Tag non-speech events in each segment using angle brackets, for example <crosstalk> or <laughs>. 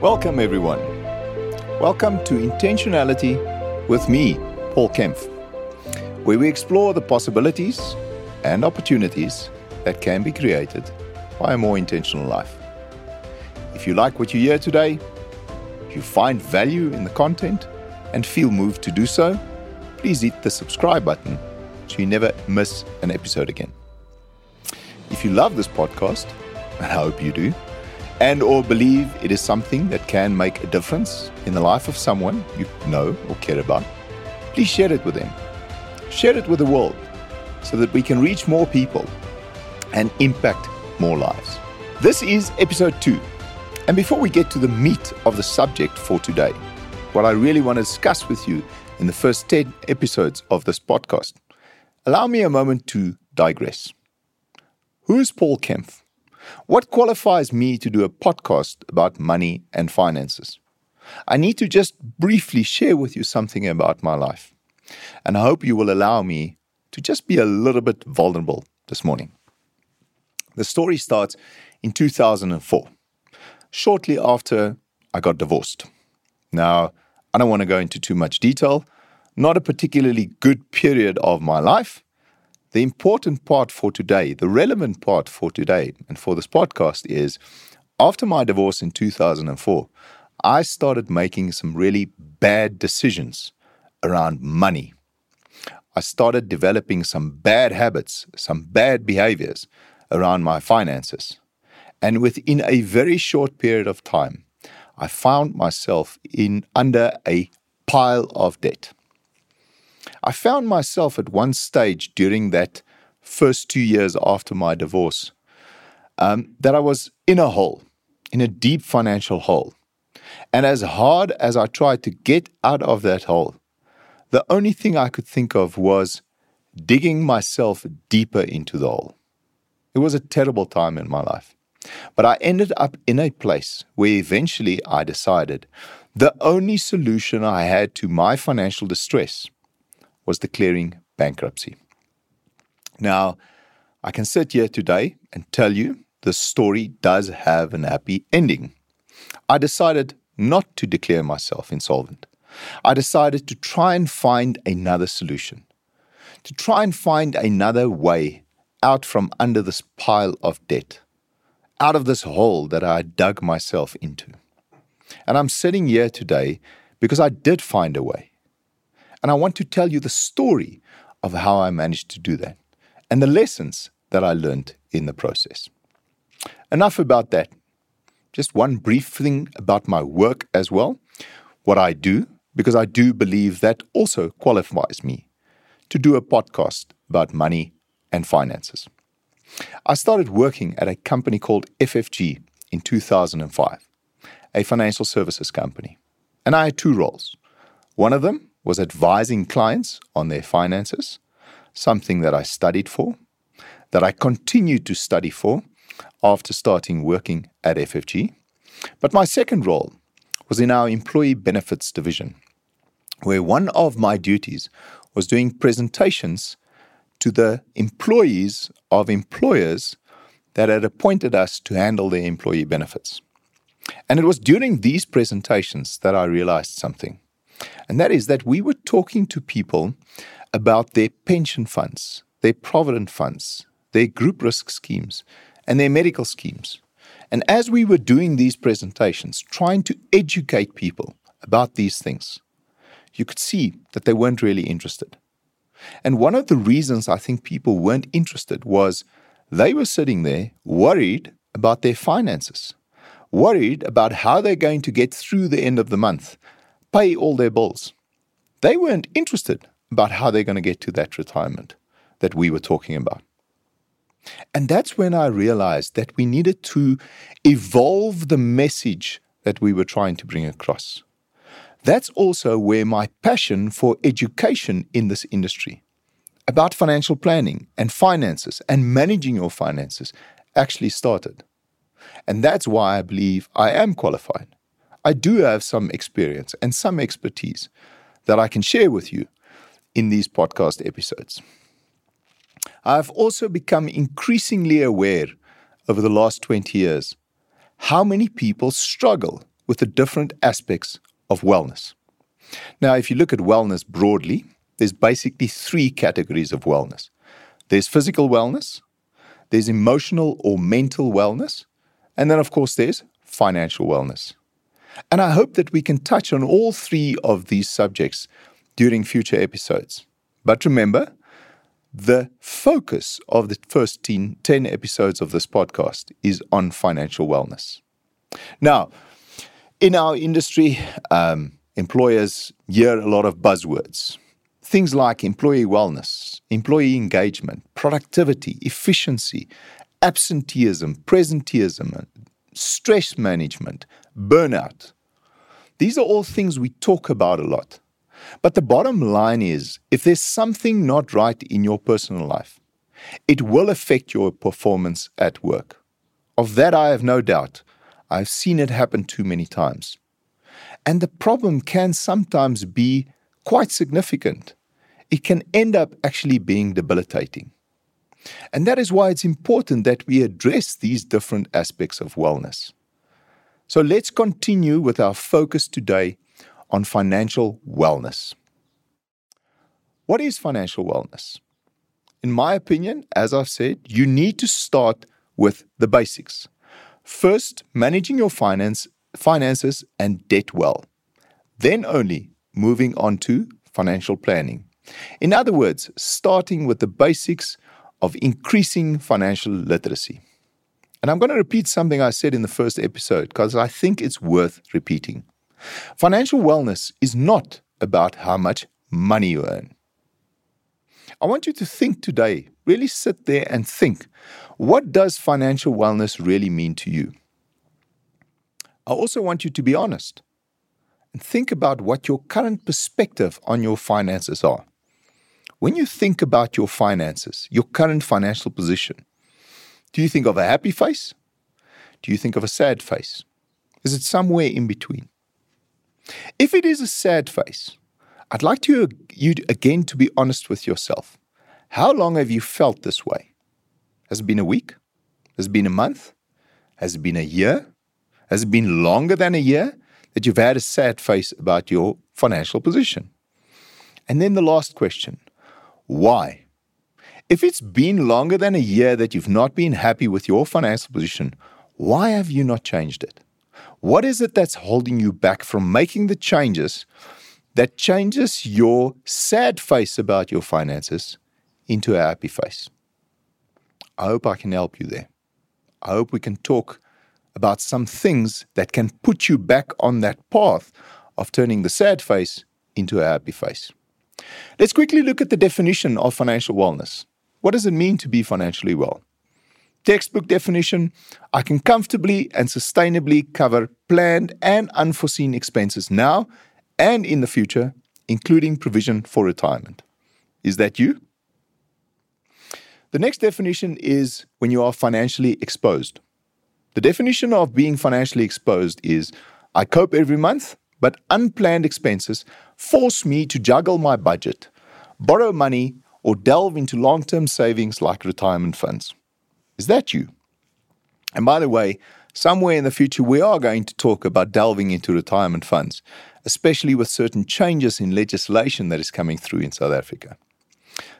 Welcome, everyone. Welcome to Intentionality with me, Paul Kempf, where we explore the possibilities and opportunities that can be created by a more intentional life. If you like what you hear today, if you find value in the content and feel moved to do so, please hit the subscribe button so you never miss an episode again. If you love this podcast, <laughs> and I hope you do, and or believe it is something that can make a difference in the life of someone you know or care about, please share it with them. Share it with the world so that we can reach more people and impact more lives. This is episode 2 and before we get to the meat of the subject for today, what I really want to discuss with you in the first 10 episodes of this podcast, allow me a moment to digress. Who is Paul Kempf? What qualifies me to do a podcast about money and finances? I need to just briefly share with you something about my life. And I hope you will allow me to just be a little bit vulnerable this morning. The story starts in 2004 shortly after I got divorced. Now, I don't want to go into too much detail, not a particularly good period of my life. The important part for today, the relevant part for today and for this podcast is after my divorce in 2004, I started making some really bad decisions around money. I started developing some bad habits, some bad behaviors around my finances. And within a very short period of time, I found myself in under a pile of debt. I found myself at one stage during that first two years after my divorce um, that I was in a hole, in a deep financial hole. And as hard as I tried to get out of that hole, the only thing I could think of was digging myself deeper into the hole. It was a terrible time in my life. But I ended up in a place where eventually I decided the only solution I had to my financial distress was declaring bankruptcy. Now, I can sit here today and tell you the story does have an happy ending. I decided not to declare myself insolvent. I decided to try and find another solution, to try and find another way out from under this pile of debt out of this hole that I dug myself into. And I'm sitting here today because I did find a way. And I want to tell you the story of how I managed to do that and the lessons that I learned in the process. Enough about that. Just one brief thing about my work as well. What I do, because I do believe that also qualifies me to do a podcast about money and finances. I started working at a company called FFG in 2005, a financial services company. And I had two roles. One of them was advising clients on their finances, something that I studied for, that I continued to study for after starting working at FFG. But my second role was in our employee benefits division, where one of my duties was doing presentations to the employees of employers that had appointed us to handle their employee benefits. And it was during these presentations that I realized something. And that is that we were talking to people about their pension funds, their provident funds, their group risk schemes, and their medical schemes. And as we were doing these presentations, trying to educate people about these things, you could see that they weren't really interested. And one of the reasons I think people weren't interested was they were sitting there worried about their finances, worried about how they're going to get through the end of the month, pay all their bills. They weren't interested about how they're going to get to that retirement that we were talking about. And that's when I realized that we needed to evolve the message that we were trying to bring across. That's also where my passion for education in this industry about financial planning and finances and managing your finances actually started. And that's why I believe I am qualified. I do have some experience and some expertise that I can share with you in these podcast episodes. I've also become increasingly aware over the last 20 years how many people struggle with the different aspects of wellness. Now, if you look at wellness broadly, there's basically three categories of wellness there's physical wellness, there's emotional or mental wellness, and then, of course, there's financial wellness. And I hope that we can touch on all three of these subjects during future episodes. But remember, the focus of the first 10, 10 episodes of this podcast is on financial wellness. Now, in our industry, um, employers hear a lot of buzzwords. Things like employee wellness, employee engagement, productivity, efficiency, absenteeism, presenteeism, stress management, burnout. These are all things we talk about a lot. But the bottom line is if there's something not right in your personal life, it will affect your performance at work. Of that, I have no doubt. I've seen it happen too many times. And the problem can sometimes be quite significant. It can end up actually being debilitating. And that is why it's important that we address these different aspects of wellness. So let's continue with our focus today on financial wellness. What is financial wellness? In my opinion, as I've said, you need to start with the basics. First, managing your finance, finances and debt well. Then only moving on to financial planning. In other words, starting with the basics of increasing financial literacy. And I'm going to repeat something I said in the first episode because I think it's worth repeating. Financial wellness is not about how much money you earn. I want you to think today, really sit there and think what does financial wellness really mean to you? I also want you to be honest and think about what your current perspective on your finances are. When you think about your finances, your current financial position, do you think of a happy face? Do you think of a sad face? Is it somewhere in between? If it is a sad face, I'd like to, you again to be honest with yourself. How long have you felt this way? Has it been a week? Has it been a month? Has it been a year? Has it been longer than a year that you've had a sad face about your financial position? And then the last question why? If it's been longer than a year that you've not been happy with your financial position, why have you not changed it? What is it that's holding you back from making the changes that changes your sad face about your finances into a happy face? I hope I can help you there. I hope we can talk about some things that can put you back on that path of turning the sad face into a happy face. Let's quickly look at the definition of financial wellness. What does it mean to be financially well? Textbook definition I can comfortably and sustainably cover planned and unforeseen expenses now and in the future, including provision for retirement. Is that you? The next definition is when you are financially exposed. The definition of being financially exposed is I cope every month, but unplanned expenses force me to juggle my budget, borrow money, or delve into long term savings like retirement funds. Is that you? And by the way, somewhere in the future, we are going to talk about delving into retirement funds, especially with certain changes in legislation that is coming through in South Africa.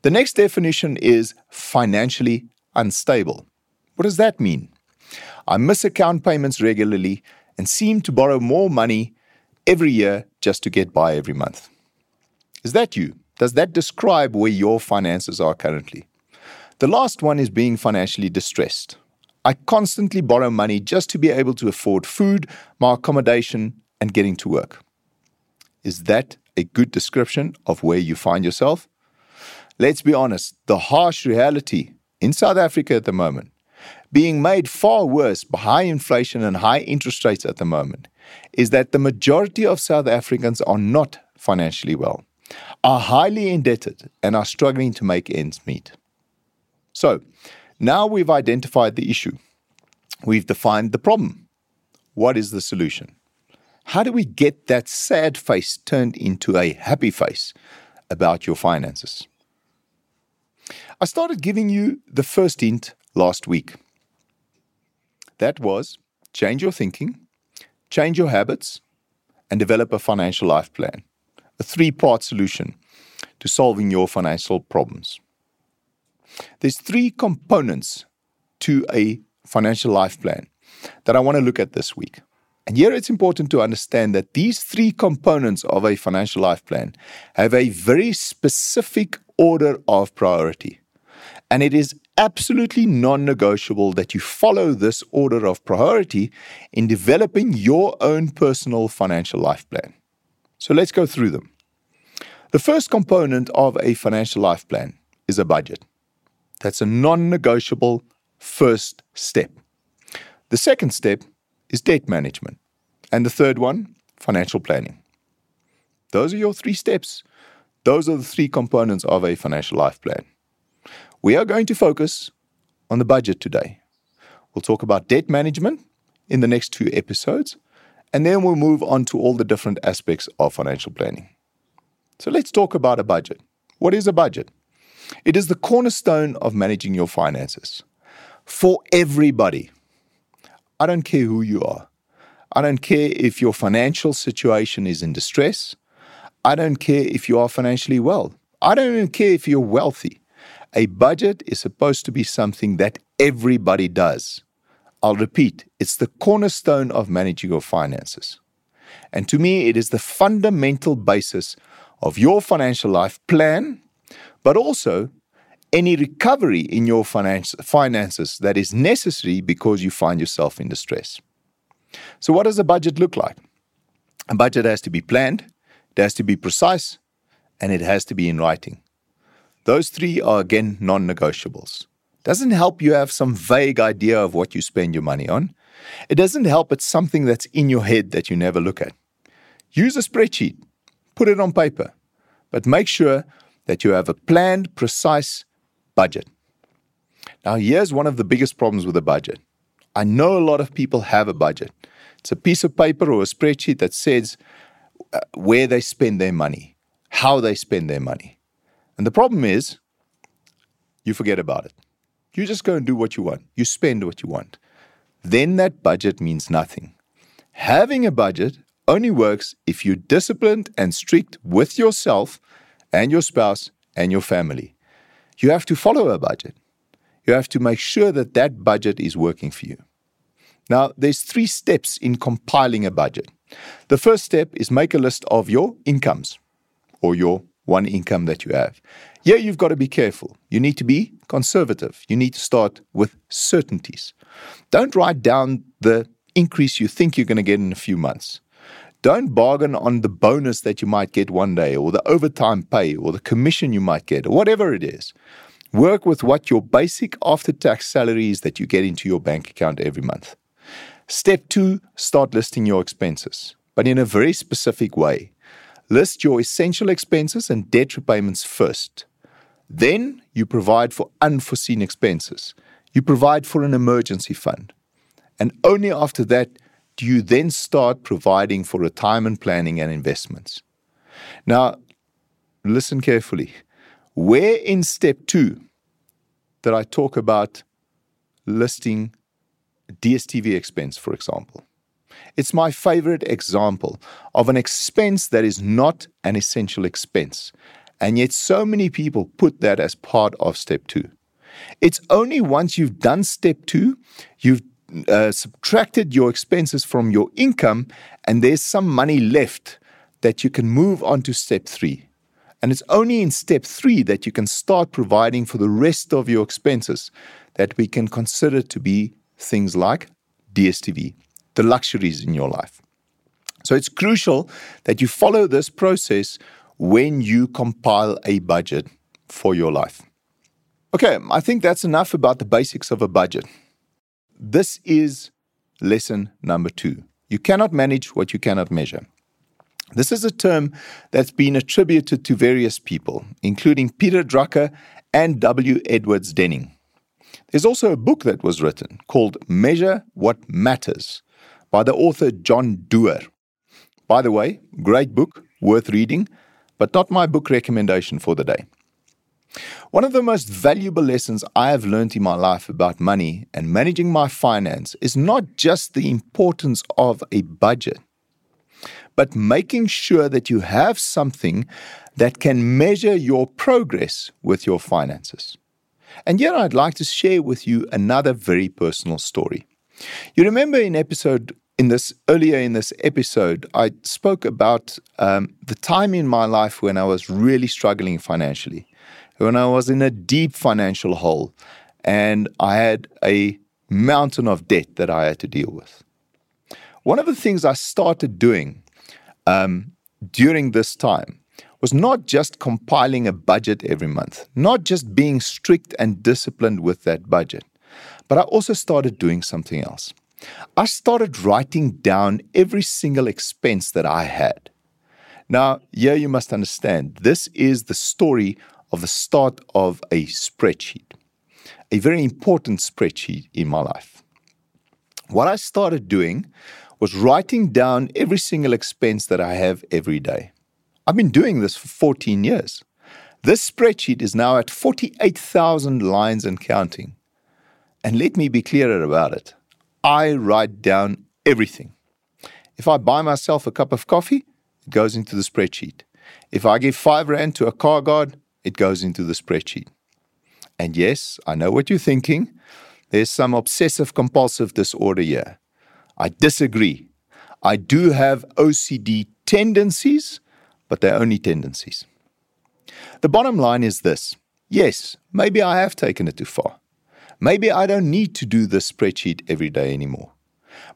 The next definition is financially unstable. What does that mean? I miss account payments regularly and seem to borrow more money every year just to get by every month. Is that you? Does that describe where your finances are currently? The last one is being financially distressed. I constantly borrow money just to be able to afford food, my accommodation, and getting to work. Is that a good description of where you find yourself? Let's be honest, the harsh reality in South Africa at the moment, being made far worse by high inflation and high interest rates at the moment, is that the majority of South Africans are not financially well, are highly indebted, and are struggling to make ends meet. So, now we've identified the issue. We've defined the problem. What is the solution? How do we get that sad face turned into a happy face about your finances? I started giving you the first hint last week. That was change your thinking, change your habits, and develop a financial life plan, a three part solution to solving your financial problems. There's three components to a financial life plan that I want to look at this week. And here it's important to understand that these three components of a financial life plan have a very specific order of priority. And it is absolutely non negotiable that you follow this order of priority in developing your own personal financial life plan. So let's go through them. The first component of a financial life plan is a budget. That's a non negotiable first step. The second step is debt management. And the third one, financial planning. Those are your three steps. Those are the three components of a financial life plan. We are going to focus on the budget today. We'll talk about debt management in the next two episodes, and then we'll move on to all the different aspects of financial planning. So let's talk about a budget. What is a budget? It is the cornerstone of managing your finances for everybody. I don't care who you are. I don't care if your financial situation is in distress. I don't care if you are financially well. I don't even care if you're wealthy. A budget is supposed to be something that everybody does. I'll repeat, it's the cornerstone of managing your finances. And to me, it is the fundamental basis of your financial life plan, but also any recovery in your finance, finances that is necessary because you find yourself in distress. So, what does a budget look like? A budget has to be planned, it has to be precise, and it has to be in writing. Those three are again non negotiables. Doesn't help you have some vague idea of what you spend your money on. It doesn't help it's something that's in your head that you never look at. Use a spreadsheet, put it on paper, but make sure that you have a planned, precise budget. Now, here's one of the biggest problems with a budget. I know a lot of people have a budget. It's a piece of paper or a spreadsheet that says uh, where they spend their money, how they spend their money. And the problem is, you forget about it. You just go and do what you want, you spend what you want. Then that budget means nothing. Having a budget only works if you're disciplined and strict with yourself and your spouse and your family. You have to follow a budget. You have to make sure that that budget is working for you. Now, there's three steps in compiling a budget. The first step is make a list of your incomes or your one income that you have. Yeah, you've got to be careful. You need to be conservative. You need to start with certainties. Don't write down the increase you think you're going to get in a few months. Don't bargain on the bonus that you might get one day, or the overtime pay, or the commission you might get, or whatever it is. Work with what your basic after tax salary is that you get into your bank account every month. Step two, start listing your expenses, but in a very specific way. List your essential expenses and debt repayments first. Then you provide for unforeseen expenses. You provide for an emergency fund. And only after that do you then start providing for retirement planning and investments? Now, listen carefully. Where in step two that I talk about listing DSTV expense, for example? It's my favorite example of an expense that is not an essential expense. And yet, so many people put that as part of step two. It's only once you've done step two, you've uh, subtracted your expenses from your income, and there's some money left that you can move on to step three. And it's only in step three that you can start providing for the rest of your expenses that we can consider to be things like DSTV, the luxuries in your life. So it's crucial that you follow this process when you compile a budget for your life. Okay, I think that's enough about the basics of a budget. This is lesson number two. You cannot manage what you cannot measure. This is a term that's been attributed to various people, including Peter Drucker and W. Edwards Deming. There's also a book that was written called Measure What Matters by the author John Doerr. By the way, great book, worth reading, but not my book recommendation for the day. One of the most valuable lessons I have learned in my life about money and managing my finance is not just the importance of a budget, but making sure that you have something that can measure your progress with your finances. And yet, I'd like to share with you another very personal story. You remember in episode in this earlier in this episode, I spoke about um, the time in my life when I was really struggling financially, when I was in a deep financial hole, and I had a mountain of debt that I had to deal with. One of the things I started doing um, during this time was not just compiling a budget every month, not just being strict and disciplined with that budget, but I also started doing something else. I started writing down every single expense that I had. Now, here you must understand this is the story of the start of a spreadsheet, a very important spreadsheet in my life. What I started doing was writing down every single expense that I have every day. I've been doing this for 14 years. This spreadsheet is now at 48,000 lines and counting. And let me be clearer about it. I write down everything. If I buy myself a cup of coffee, it goes into the spreadsheet. If I give five rand to a car guard, it goes into the spreadsheet. And yes, I know what you're thinking. There's some obsessive compulsive disorder here. I disagree. I do have OCD tendencies, but they're only tendencies. The bottom line is this yes, maybe I have taken it too far. Maybe I don't need to do this spreadsheet every day anymore.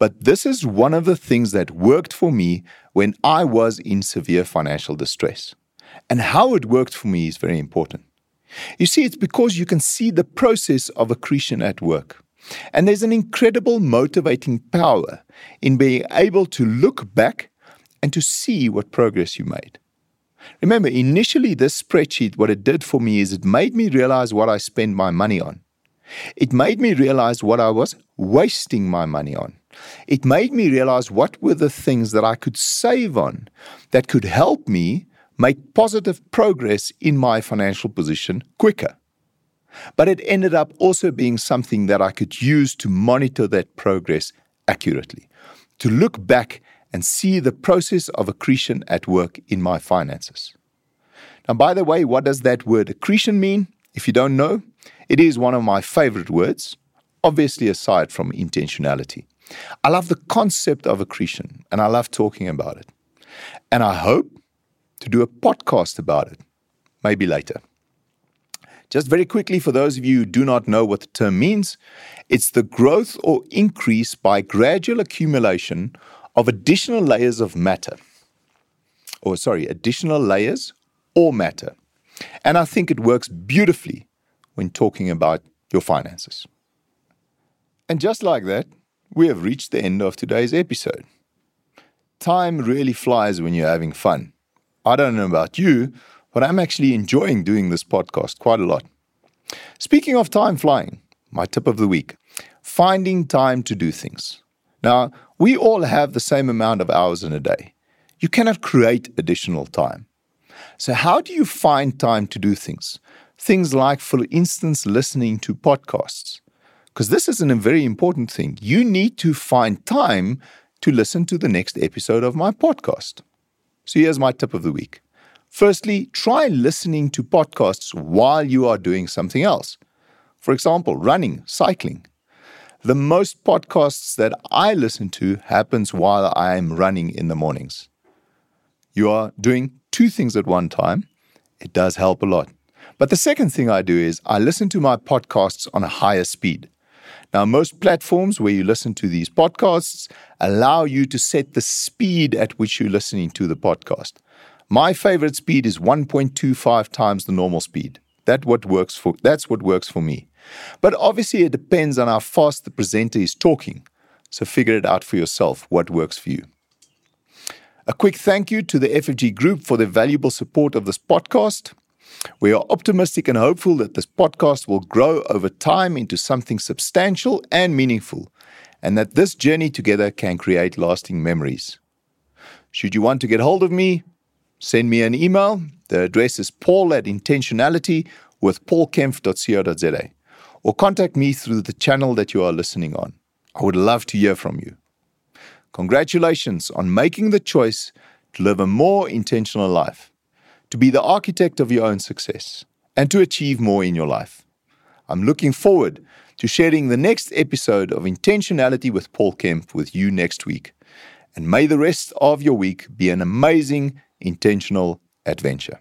But this is one of the things that worked for me when I was in severe financial distress. And how it worked for me is very important. You see, it's because you can see the process of accretion at work. And there's an incredible motivating power in being able to look back and to see what progress you made. Remember, initially, this spreadsheet, what it did for me is it made me realize what I spend my money on. It made me realize what I was wasting my money on. It made me realize what were the things that I could save on that could help me make positive progress in my financial position quicker. But it ended up also being something that I could use to monitor that progress accurately, to look back and see the process of accretion at work in my finances. Now, by the way, what does that word accretion mean? If you don't know, it is one of my favorite words, obviously, aside from intentionality. I love the concept of accretion and I love talking about it. And I hope to do a podcast about it, maybe later. Just very quickly, for those of you who do not know what the term means, it's the growth or increase by gradual accumulation of additional layers of matter. Or, sorry, additional layers or matter. And I think it works beautifully when talking about your finances. And just like that, we have reached the end of today's episode. Time really flies when you're having fun. I don't know about you, but I'm actually enjoying doing this podcast quite a lot. Speaking of time flying, my tip of the week finding time to do things. Now, we all have the same amount of hours in a day. You cannot create additional time. So, how do you find time to do things? Things like, for instance, listening to podcasts. Because this is a very important thing. You need to find time to listen to the next episode of my podcast. So, here's my tip of the week. Firstly, try listening to podcasts while you are doing something else. For example, running, cycling. The most podcasts that I listen to happens while I am running in the mornings. You are doing two things at one time. It does help a lot. But the second thing I do is I listen to my podcasts on a higher speed. Now, most platforms where you listen to these podcasts allow you to set the speed at which you're listening to the podcast. My favorite speed is 1.25 times the normal speed. That what works for that's what works for me. But obviously it depends on how fast the presenter is talking. So figure it out for yourself what works for you. A quick thank you to the FFG group for their valuable support of this podcast. We are optimistic and hopeful that this podcast will grow over time into something substantial and meaningful, and that this journey together can create lasting memories. Should you want to get hold of me, send me an email. The address is paul at intentionality with paulkempf.co.za or contact me through the channel that you are listening on. I would love to hear from you. Congratulations on making the choice to live a more intentional life, to be the architect of your own success, and to achieve more in your life. I'm looking forward to sharing the next episode of Intentionality with Paul Kempf with you next week. And may the rest of your week be an amazing intentional adventure.